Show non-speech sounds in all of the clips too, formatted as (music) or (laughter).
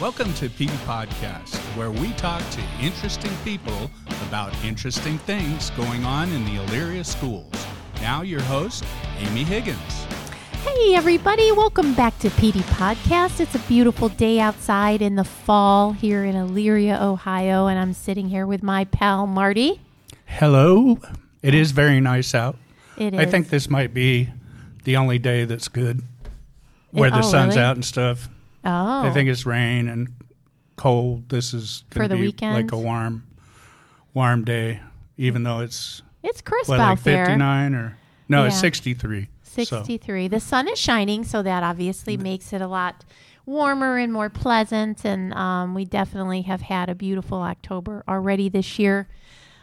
Welcome to PD Podcast, where we talk to interesting people about interesting things going on in the Elyria schools. Now, your host, Amy Higgins. Hey, everybody, welcome back to PD Podcast. It's a beautiful day outside in the fall here in Elyria, Ohio, and I'm sitting here with my pal Marty. Hello. It is very nice out. It is. I think this might be the only day that's good where oh, the oh, sun's really? out and stuff. Oh, I think it's rain and cold. This is For the be weekend? like a warm, warm day, even though it's it's crisp what, out like there. 59 or no, it's Yeah. 63. So 63. The sun is shining, so that obviously makes it a lot warmer and more pleasant. And um, we definitely have had a beautiful October already this year.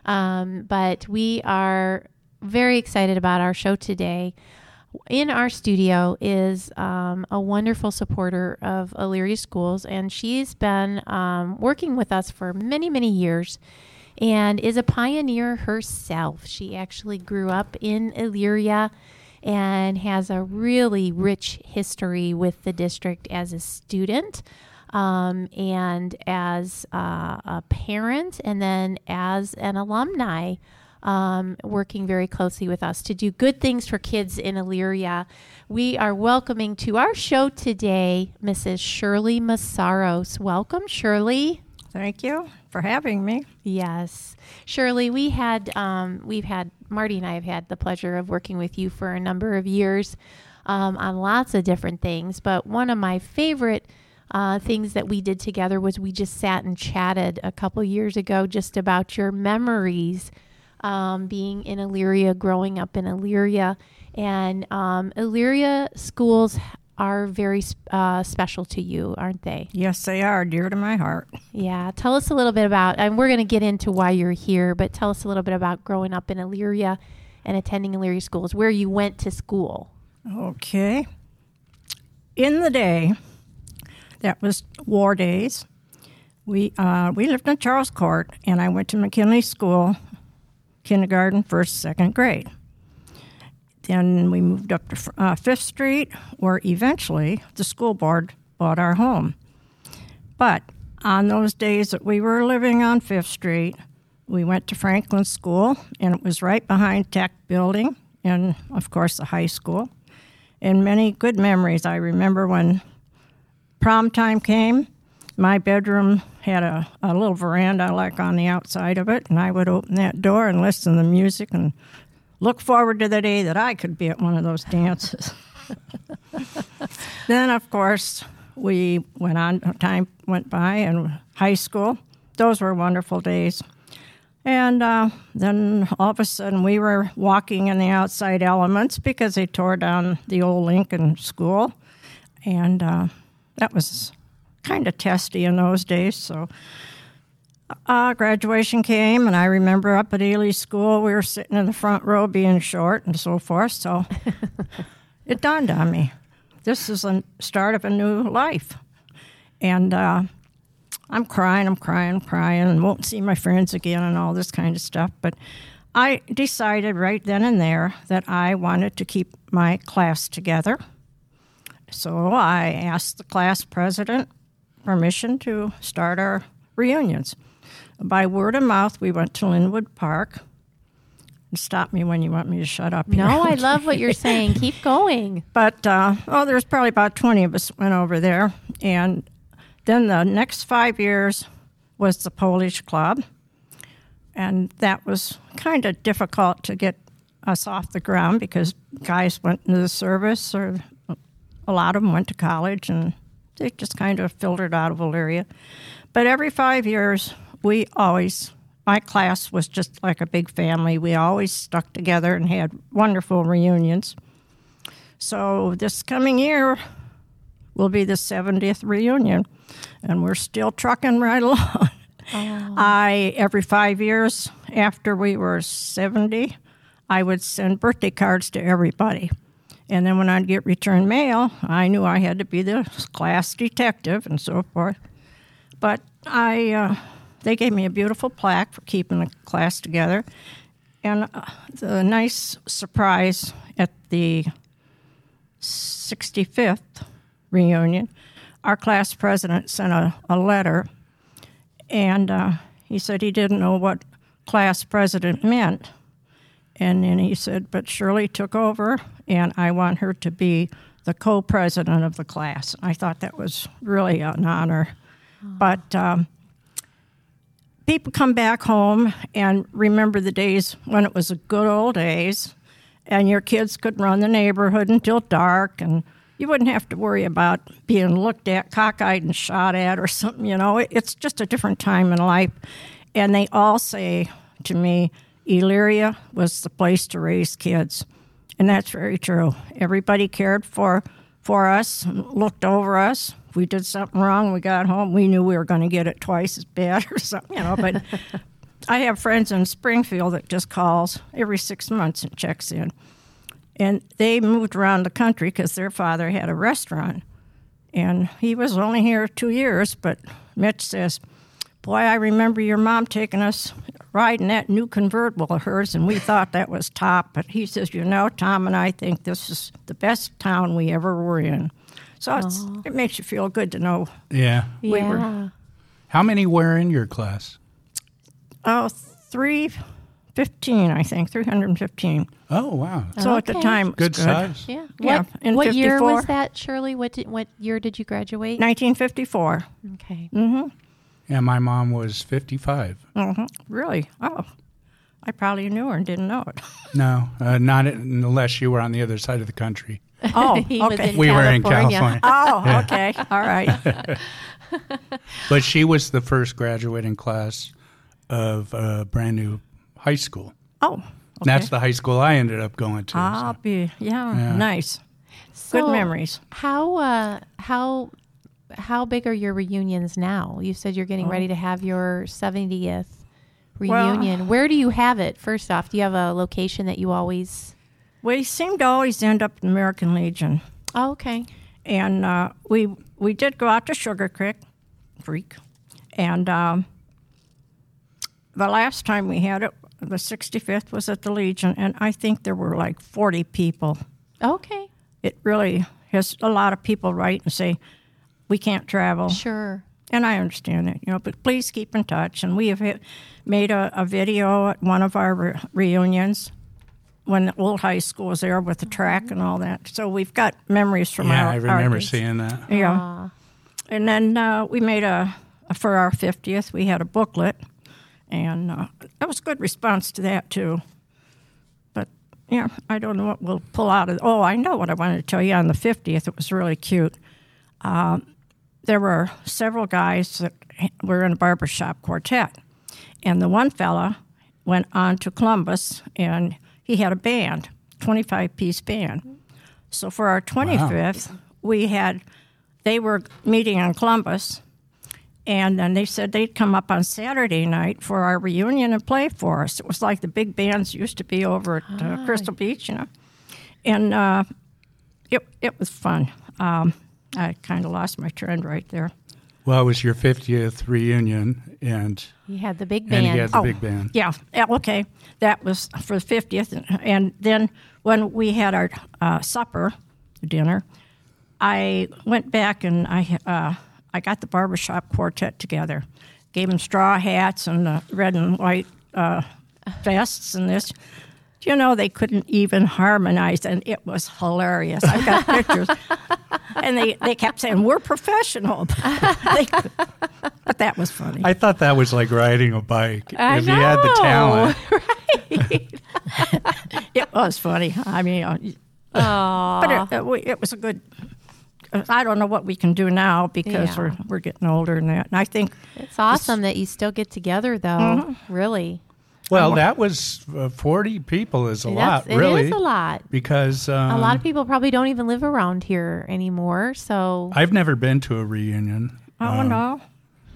Um, but we are very excited about our show today. In our studio is um, a wonderful supporter of Elyria Schools, and she's been um, working with us for many, many years and is a pioneer herself. She actually grew up in Elyria and has a really rich history with the district as a student um, and as uh, a parent, and then as an alumni. Um, working very closely with us to do good things for kids in Elyria. We are welcoming to our show today Mrs. Shirley Messaros. Welcome, Shirley. Thank you for having me. Yes, Shirley, we had um, we've had Marty and I have had the pleasure of working with you for a number of years um, on lots of different things. But one of my favorite uh, things that we did together was we just sat and chatted a couple years ago just about your memories um, being in Elyria, growing up in Elyria, and um, Elyria schools are very uh, special to you, aren't they? Yes, they are dear to my heart. Yeah, tell us a little bit about, and we're going to get into why you're here, but tell us a little bit about growing up in Elyria and attending Elyria schools, where you went to school. Okay. In the day, that was war days. We uh, we lived in Charles Court, and I went to McKinley School, kindergarten, first, second grade. Then we moved up to uh, Fifth Street, where eventually the school board bought our home. But on those days that we were living on Fifth Street, we went to Franklin School, and it was right behind Tech Building, and of course the high school. And many good memories. I remember when prom time came, my bedroom had a, a little veranda like on the outside of it, and I would open that door and listen to the music and look forward to the day that I could be at one of those dances. (laughs) then, of course, we went on, time went by, and high school. Those were wonderful days. And uh, then all of a sudden, we were walking in the outside elements because they tore down the old Lincoln School. And uh, that was kind of testy in those days. So uh, graduation came, and I remember up at Ely School, we were sitting in the front row being short and so forth. So (laughs) it dawned on me this is the start of a new life. And uh, I'm crying, I'm crying, I'm crying, and won't see my friends again and all this kind of stuff. But I decided right then and there that I wanted to keep my class together. So I asked the class president permission to start our reunions. By word of mouth, we went to Linwood Park. Stop me when you want me to shut up. No, I (laughs) love what you're saying. Keep going. But uh, oh, there's probably about 20 of us went over there, and then the next five years was the Polish Club, and that was kind of difficult to get us off the ground because guys went into the service, or a lot of them went to college, and they just kind of filtered out of Elyria. But every five years, we always my class was just like a big family. We always stuck together and had wonderful reunions. So this coming year will be the 70th reunion, and we're still trucking right (laughs) along. Oh. I every five years after we were 70, I would send birthday cards to everybody. And then when I'd get return mail, I knew I had to be the class detective and so forth. But I, uh, they gave me a beautiful plaque for keeping the class together, and uh, the nice surprise at the 65th reunion, our class president sent a, a letter, and uh, he said he didn't know what class president meant. And then he said, but Shirley took over, and I want her to be the co president of the class. I thought that was really an honor. But um, people come back home and remember the days when it was the good old days, and your kids could run the neighborhood until dark, and you wouldn't have to worry about being looked at, cockeyed, and shot at, or something. You know, it's just a different time in life. And they all say to me, Elyria was the place to raise kids. And that's very true. Everybody cared for for us, looked over us. If we did something wrong, we got home, we knew we were going to get it twice as bad (laughs) or something, you know. But (laughs) I have friends in Springfield that just calls every six months and checks in. And they moved around the country because their father had a restaurant. And he was only here two years, but Mitch says, Boy, I remember your mom taking us riding that new convertible of hers, and we thought that was top. But he says, You know, Tom and I think this is the best town we ever were in. So it's, it makes you feel good to know. Yeah. We yeah. were- How many were in your class? Oh, 315, I think, 315. Oh, wow. So at the time, it was Good size. Yeah. Yeah, What, in what year was that, Shirley? What did, what year did you graduate? 1954. Okay. Mm-hmm. Yeah, my mom was 55. hmm Really? Oh, I probably knew her and didn't know it. (laughs) No, uh, not unless you were on the other side of the country. Oh, (laughs) He was okay. in We were in California. California. (laughs) Oh, okay. All right. But she was the first graduating class of a brand new high school. Oh, okay. That's the high school I ended up going to. I'll so. be, yeah, Yeah. nice. So Good memories. How uh, how how big are your reunions now? You said you're getting ready to have your 70th Well- reunion. (sighs) Where do you have it? First off, do you have a location that you always? We seem to always end up in American Legion. Oh, okay. And uh, we we did go out to Sugar Creek, Creek, and um, the last time we had it, the 65th was at the Legion, and I think there were like 40 people. Okay. It really has a lot of people write and say, we can't travel. Sure. And I understand that, you know, but please keep in touch. And we have hit, made a, a video at one of our re- reunions when the old high school was there with the track and all that. So we've got memories from Yeah, our Yeah, I remember our seeing that. Yeah. Aw. And then uh, we made a, for our 50th, we had a booklet. And uh, that was a good response to that, too. But, yeah, I don't know what we'll pull out of. Oh, I know what I wanted to tell you. On the 50th, it was really cute. Um, there were several guys that were in a barbershop quartet. And the one fella went on to Columbus and he had a band, 25 piece band. So for our 25th, we had, they were meeting in Columbus. And then they said they'd come up on Saturday night for our reunion and play for us. It was like the big bands used to be over at uh, Crystal Beach, you know. And uh, it, it was fun. Um, I kind of lost my trend right there. Well, it was your 50th reunion, and You had the big and band. had the Oh. big band. Yeah, yeah, okay. That was for the 50th. And then when we had our uh, supper, dinner, I went back and I, uh, I got the barbershop quartet together. Gave them straw hats and uh, red and white uh, vests and this. You know, they couldn't even harmonize, and it was hilarious. I've got (laughs) pictures. And they, they kept saying, We're professional. (laughs) They but that was funny. I thought that was like riding a bike. I if you had the know. talent. (laughs) it was funny. I mean, uh, Aw. But it, it, it was a good. I don't know what we can do now because Yeah. we're we're getting older and that. And I think it's awesome that you still get together, though. Mm-hmm. Really. Well, that was uh, 40 people is a lot, really. It is a lot. Because um, A lot of people probably don't even live around here anymore. So I've never been to a reunion. oh Um, no,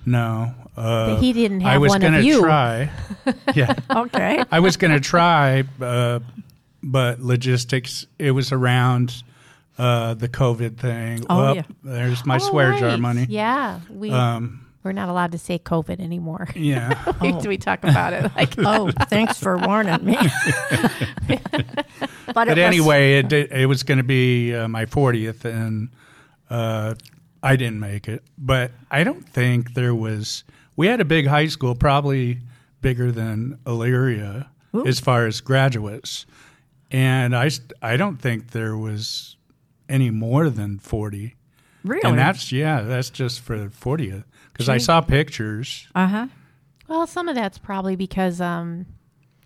No. Uh, he didn't I have was one gonna you. try. (laughs) yeah. okay, I was going to try, uh, but logistics, it was around uh, the COVID thing. Oh, Well, yeah. There's my Oh, swear jar money. Yeah, we Um, we're not allowed to say COVID anymore. yeah. (laughs) we, we talk about it like (laughs) oh, thanks for warning me. (laughs) but it but was- anyway, it did, it was going to be uh, my 40th, and uh, I didn't make it, but I don't think there was. We had a big high school, probably bigger than Elyria as far as graduates, and I I don't think there was any more than forty. Really? And that's yeah, that's just for the 40th because I saw pictures. uh huh. Well, some of that's probably because um,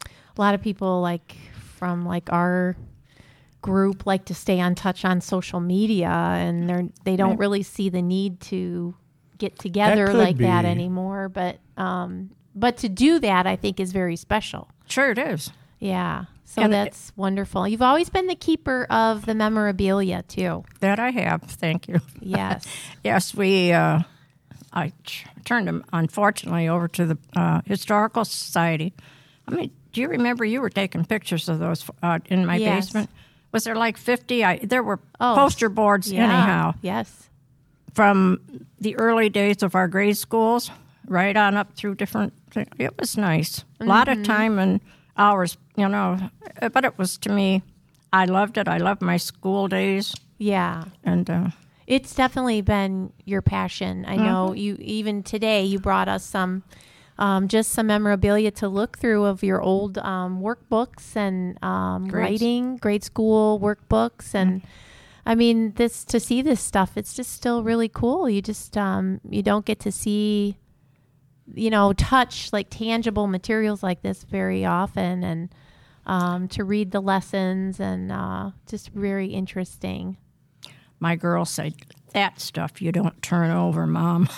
a lot of people like from like our group like to stay on touch on social media, and they're they don't Right. really see the need to get together could like that be. anymore. But um, but to do that, I think is very special. Sure, it is. Yeah. So And- that's wonderful. You've always been the keeper of the memorabilia too. That I have. Thank you. Yes. (laughs) Yes, we. Uh, I ch- turned them, unfortunately, over to the uh, historical society. I mean, do you remember you were taking pictures of those uh, in my Yes. basement? Was there like fifty? I there were Oh, poster boards yeah. anyhow Yes. from the early days of our grade schools, right on up through different. thi- It was nice. A lot Mm-hmm. of time and hours, you know. But it was to me. I loved it. I loved my school days, Yeah. and uh, It's definitely been your passion. I know you even today you brought us some um, just some memorabilia to look through of your old um, workbooks and um, writing, grade school workbooks, and I mean this to see this stuff. It's just still really cool. You just um, you don't get to see, you know, touch like tangible materials like this very often, and um, to read the lessons and uh, just very interesting. my girl said, "That stuff you don't turn over, mom." (laughs)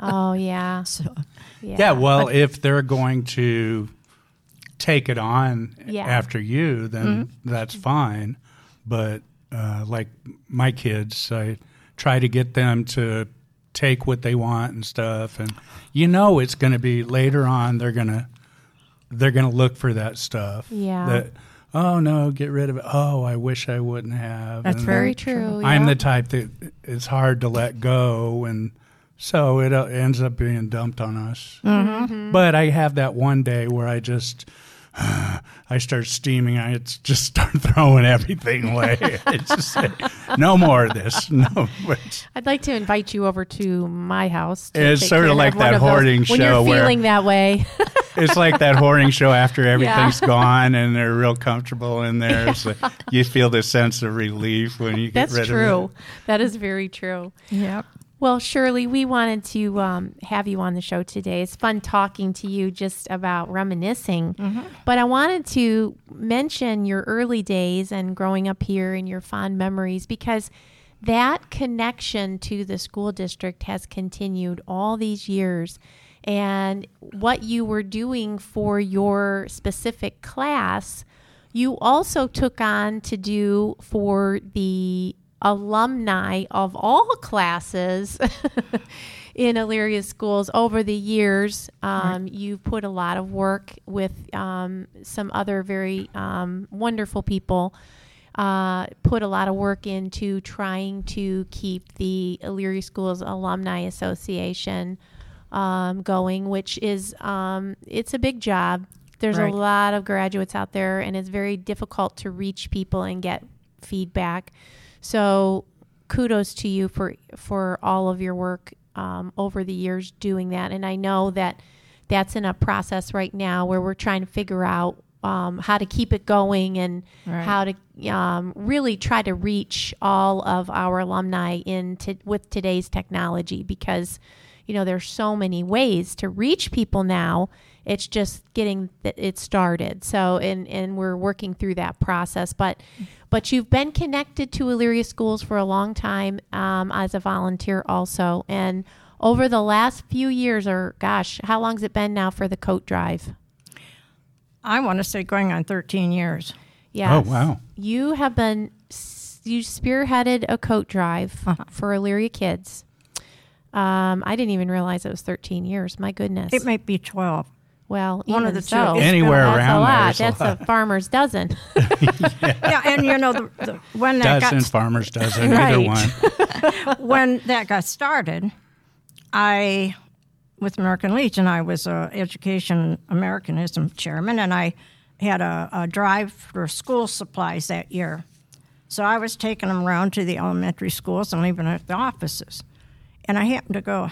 Oh yeah. so Yeah. Yeah, well, if they're going to take it on Yeah. after you, then that's fine. But uh, like my kids, I try to get them to take what they want and stuff, and you know it's going to be later on. They're gonna they're gonna look for that stuff. Yeah. That oh no, get rid of it. Oh, I wish I wouldn't have. That's And Very true. I'm the type that it's hard to let go, and so it uh, ends up being dumped on us. Mm-hmm. But I have that one day where I just. (sighs) I start steaming. I just just start (laughs) throwing everything away. (laughs) (laughs) It's just like, no more of this. No, I'd like to invite you over to my house. To It's sort of like one that of those- hoarding when show you're where- feeling that way. it's like that hoarding show after everything's gone and they're real comfortable in there. So you feel this sense of relief when you get That's rid true. of it. That's true. That is very true. yep. Well, Shirley, we wanted to um, have you on the show today. It's fun talking to you just about reminiscing. But I wanted to mention your early days and growing up here and your fond memories because that connection to the school district has continued all these years. And what you were doing for your specific class, you also took on to do for the alumni of all classes (laughs) in Elyria schools over the years. Um, You've put a lot of work with um, some other very um, wonderful people. Uh, put a lot of work into trying to keep the Elyria Schools Alumni Association um, going, which is um, it's a big job. There's Right. a lot of graduates out there, and it's very difficult to reach people and get feedback. So, kudos to you for for all of your work um, over the years doing that. And I know that that's in a process right now where we're trying to figure out um, how to keep it going and Right. how to um, really try to reach all of our alumni in to, with today's technology because you know there's so many ways to reach people now it's just getting th- it started so and and we're working through that process but but you've been connected to Elyria schools for a long time um, as a volunteer also and over the last few years or gosh how long's it been now for the coat drive I want to say going on 13 years. Yes. Oh, wow. You have been you spearheaded a coat drive Uh-huh. for Elyria kids. Um, I didn't even realize it was 13 years. My goodness. It might be 12. Well, one of the two. so, It's Anywhere that's around a there lot. is a That's lot. a farmer's dozen. (laughs) yeah, and you know the, the, when that Dozen got farmers dozen, either Right. (laughs) one. when that got started, I, with American Legion, I was a education Americanism chairman, and I had a, a drive for school supplies that year. So I was taking them around to the elementary schools and leaving at the offices. And I happened to go,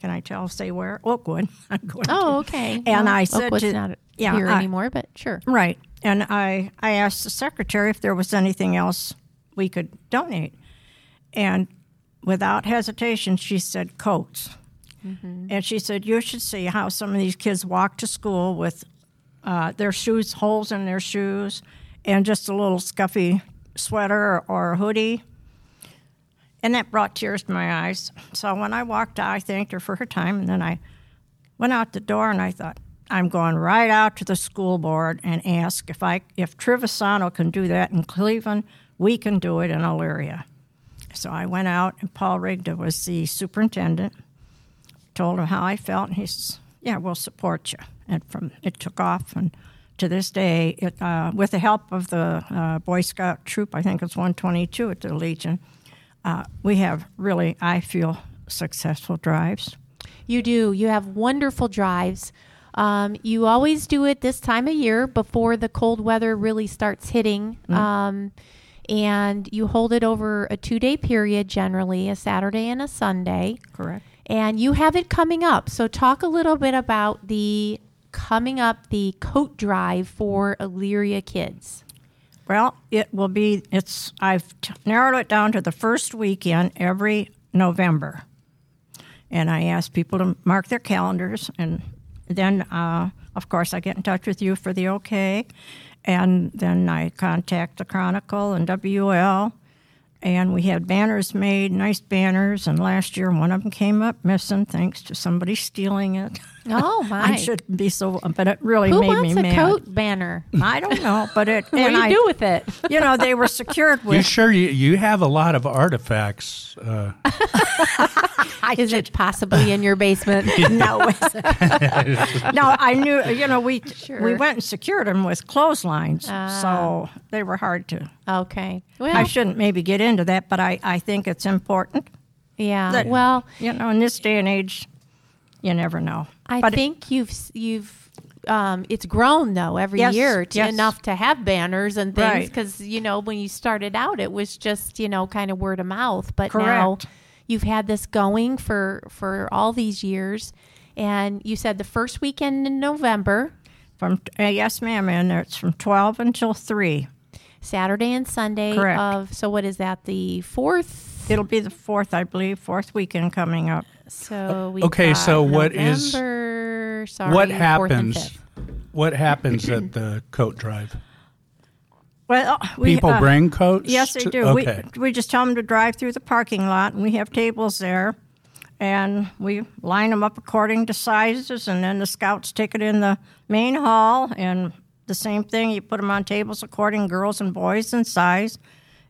can I tell, say where? Oakwood. (laughs) I'm going to. Oh, okay. And Well, I said Oakwood's to- not yeah, here I- anymore, but sure. Right. And I, I asked the secretary if there was anything else we could donate. And without hesitation, she said coats. And she said, You should see how some of these kids walk to school with uh, their shoes, holes in their shoes, and just a little scuffy sweater or hoodie. And that brought tears to my eyes. So when I walked out, I thanked her for her time, and then I went out the door and I thought, I'm going right out to the school board and ask if I if Trivisonno can do that in Cleveland, we can do it in Elyria. So I went out and Paul Rigda was the superintendent. Told him how I felt and he says, "Yeah, we'll support you." And from it took off and to this day, it, uh, with the help of the uh, Boy Scout troop, I think it's 122 at the Legion, uh, we have really, I feel, successful drives. You do. You have wonderful drives. Um, you always do it this time of year before the cold weather really starts hitting. Um, and you hold it over a two day period, generally, a Saturday and a Sunday. Correct. And you have it coming up. So, talk a little bit about the coming up, the coat drive for Elyria kids. Well, it will be. It's. I've t- narrowed it down to the first weekend every November, and I ask people to mark their calendars, and then, uh, of course, I get in touch with you for the okay, and then I contact the Chronicle and WL, and we had banners made, nice banners, and last year one of them came up missing thanks to somebody stealing it. (laughs) Oh, (laughs) my. I shouldn't be so, but it really Who made wants me a mad. coat banner? I don't know, but it. (laughs) What do and you I, do with it? (laughs) you know, they were secured with You sure you, you have a lot of artifacts? Uh, Is it possibly in your basement? no, no. I knew. You know, we we went and secured them with clotheslines, Ah. so they were hard to. Okay. Well, I shouldn't maybe get into that, but I I think it's important. yeah. that- well, You know, in this day and age, you never know. I but think you've you've um, it's grown though every Yes, year to yes. enough to have banners and things Right. because you know when you started out it was just you know kind of word of mouth, but now you've had this going for for all these years, and you said the first weekend in November, from uh, yes, ma'am, and it's from twelve until three. Saturday and Sunday Correct. of so what is that the fourth? It'll be the fourth, I believe, fourth weekend coming up. So we Okay, so what is- November, sorry, what happens? What happens at the coat drive? Well, we, People uh, bring coats. Yes, they to- do. Okay. We, we just tell them to drive through the parking lot, and we have tables there, and we line them up according to sizes, and then the scouts take it in the main hall, and the same thing. You put them on tables according girls and boys in size,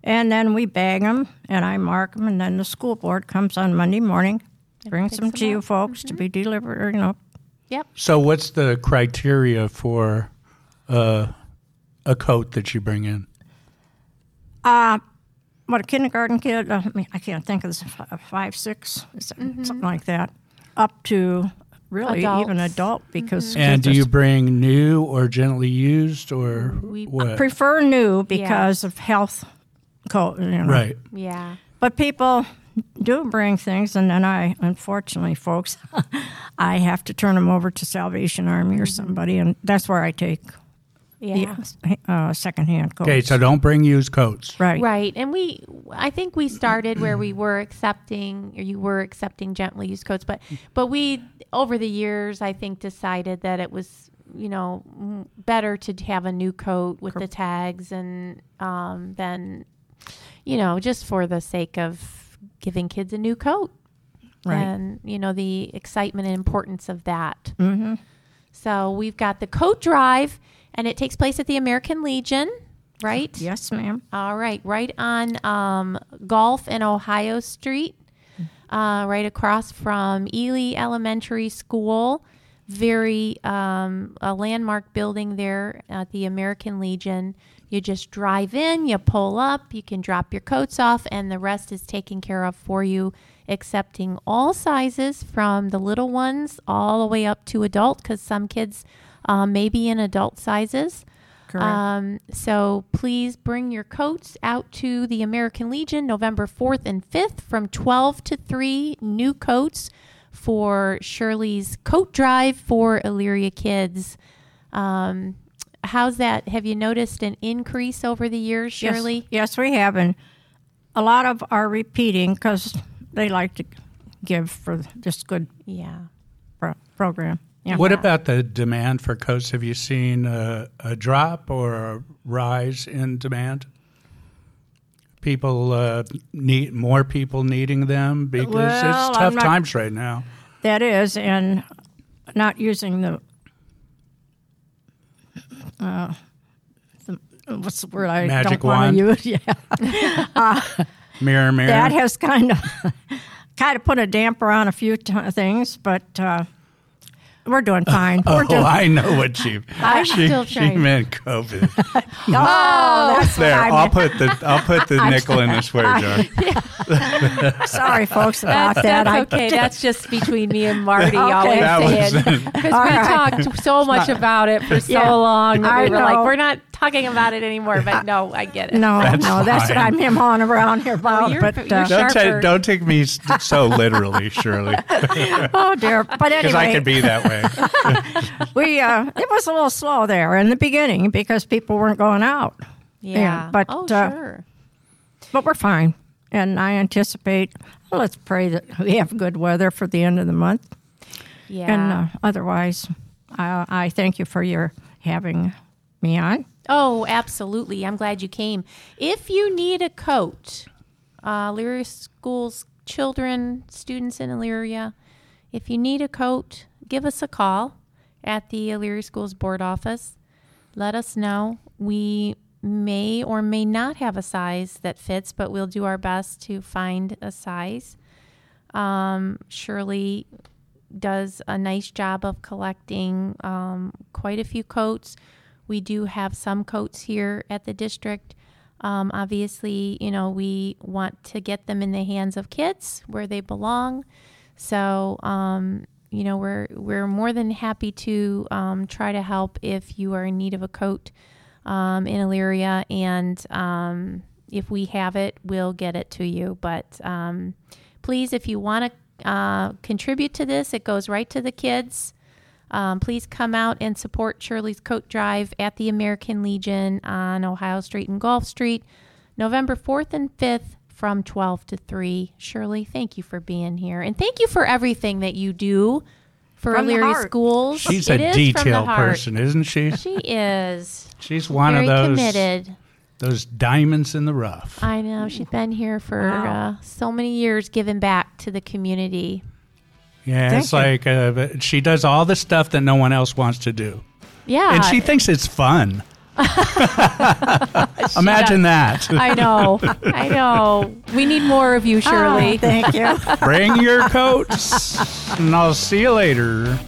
and then we bag them, and I mark them, and then the school board comes on Monday morning, brings some, them them to you up. folks to be delivered. You know, Yep. So, what's the criteria for uh, a coat that you bring in? what a kindergarten kid. Uh, I mean, I can't think of this. f- Five, six, is that- something like that, up to really even adult because And do you bring new or gently used or We what? prefer new because of health co- you know. right. Yeah. but people do bring things and then i unfortunately folks (laughs) i have to turn them over to salvation army or somebody and that's where i take Yeah. the uh, secondhand coats Okay, so don't bring used coats. right Right. And we, I think we started where we were accepting, or you were accepting gently used coats, but, but we, over the years, I think decided that it was, you know, better to have a new coat with the tags and um, then, you know, just for the sake of giving kids a new coat. Right. And, you know, the excitement and importance of that. Mm-hmm. So we've got the coat drive, and it takes place at the American Legion, right? yes ma'am All right, right on um, Gulf and Ohio Street, uh, right across from Ely Elementary School. Very um, a landmark building there at the American Legion. You just drive in, you pull up, you can drop your coats off, and the rest is taken care of for you, accepting all sizes from the little ones all the way up to adult, because some kids um, may be in adult sizes. Correct. Um, so please bring your coats out to the American Legion November 4th and 5th from 12 to 3. New coats for Shirley's coat drive for Elyria kids. Um, how's that? Have you noticed an increase over the years, Shirley? Yes, yes we have. And a lot of are repeating because they like to give for this good Yeah. pro- program. Yeah. What about the demand for coats? Have you seen a, a drop or a rise in demand? People uh, need more people needing them because Well, it's tough not- times right now. That is, and not using the. Uh, the what's the word I Magic don't want to use? (laughs) Yeah, (laughs) (laughs) Mirror, mirror. that has kind of kind of put a damper on a few t- things, but uh, we're doing fine. We're oh, doing. I know what she. (laughs) I'm she, still she meant COVID. (laughs) oh, (laughs) that's there, what I I'll meant. put the I'll put the nickel in the swear jar. Sorry, folks, about That's, that. that's okay. That's just between me and Marty. Okay. Always That saying because we right. talked so much about it for so Yeah. long that I we were like, know. we're not talking about it anymore. But no, I get it. no, That's no, that's what. I'm him on around here about. you're- but uh. Don't, ta- don't take me so literally, Shirley, (laughs) oh dear. But anyway, because I anyway, can be that way. (laughs) we uh, it was a little slow there in the beginning because people weren't going out. Yeah. but, oh, uh, sure. But we're fine. And I anticipate, well, let's pray that we have good weather for the end of the month. Yeah. And uh, otherwise, I, I thank you for your having me on. Oh, absolutely. I'm glad you came. If you need a coat, uh, Schools children, students in Elyria, if you need a coat, give us a call at the Elyria Schools board office. Let us know. We may or may not have a size that fits, but we'll do our best to find a size. Um, Shirley does a nice job of collecting um, quite a few coats. We do have some coats here at the district. Um, obviously, you know, we want to get them in the hands of kids where they belong. So, um, you know, we're we're more than happy to um, try to help if you are in need of a coat um, in Elyria, and um, if we have it, we'll get it to you. But um, please, if you want to uh, contribute to this, it goes right to the kids. Um, please come out and support Shirley's Coat Drive at the American Legion on Ohio Street and Gulf Street, November 4th and 5th from 12 to 3. Shirley, thank you for being here. And thank you for everything that you do for From the Elyria. Schools. She's It a is detail person, isn't she? She is. She's one Very of those committed. those diamonds in the rough. I know. She's been here for Wow. uh, so many years giving back to the community. Yeah, Thank it's you. like uh, she does all the stuff that no one else wants to do, Yeah. and she thinks it's fun. (laughs) (laughs) Imagine that. I know. I know. We need more of you, Shirley. Oh, thank you. (laughs) Bring your coats, and I'll see you later.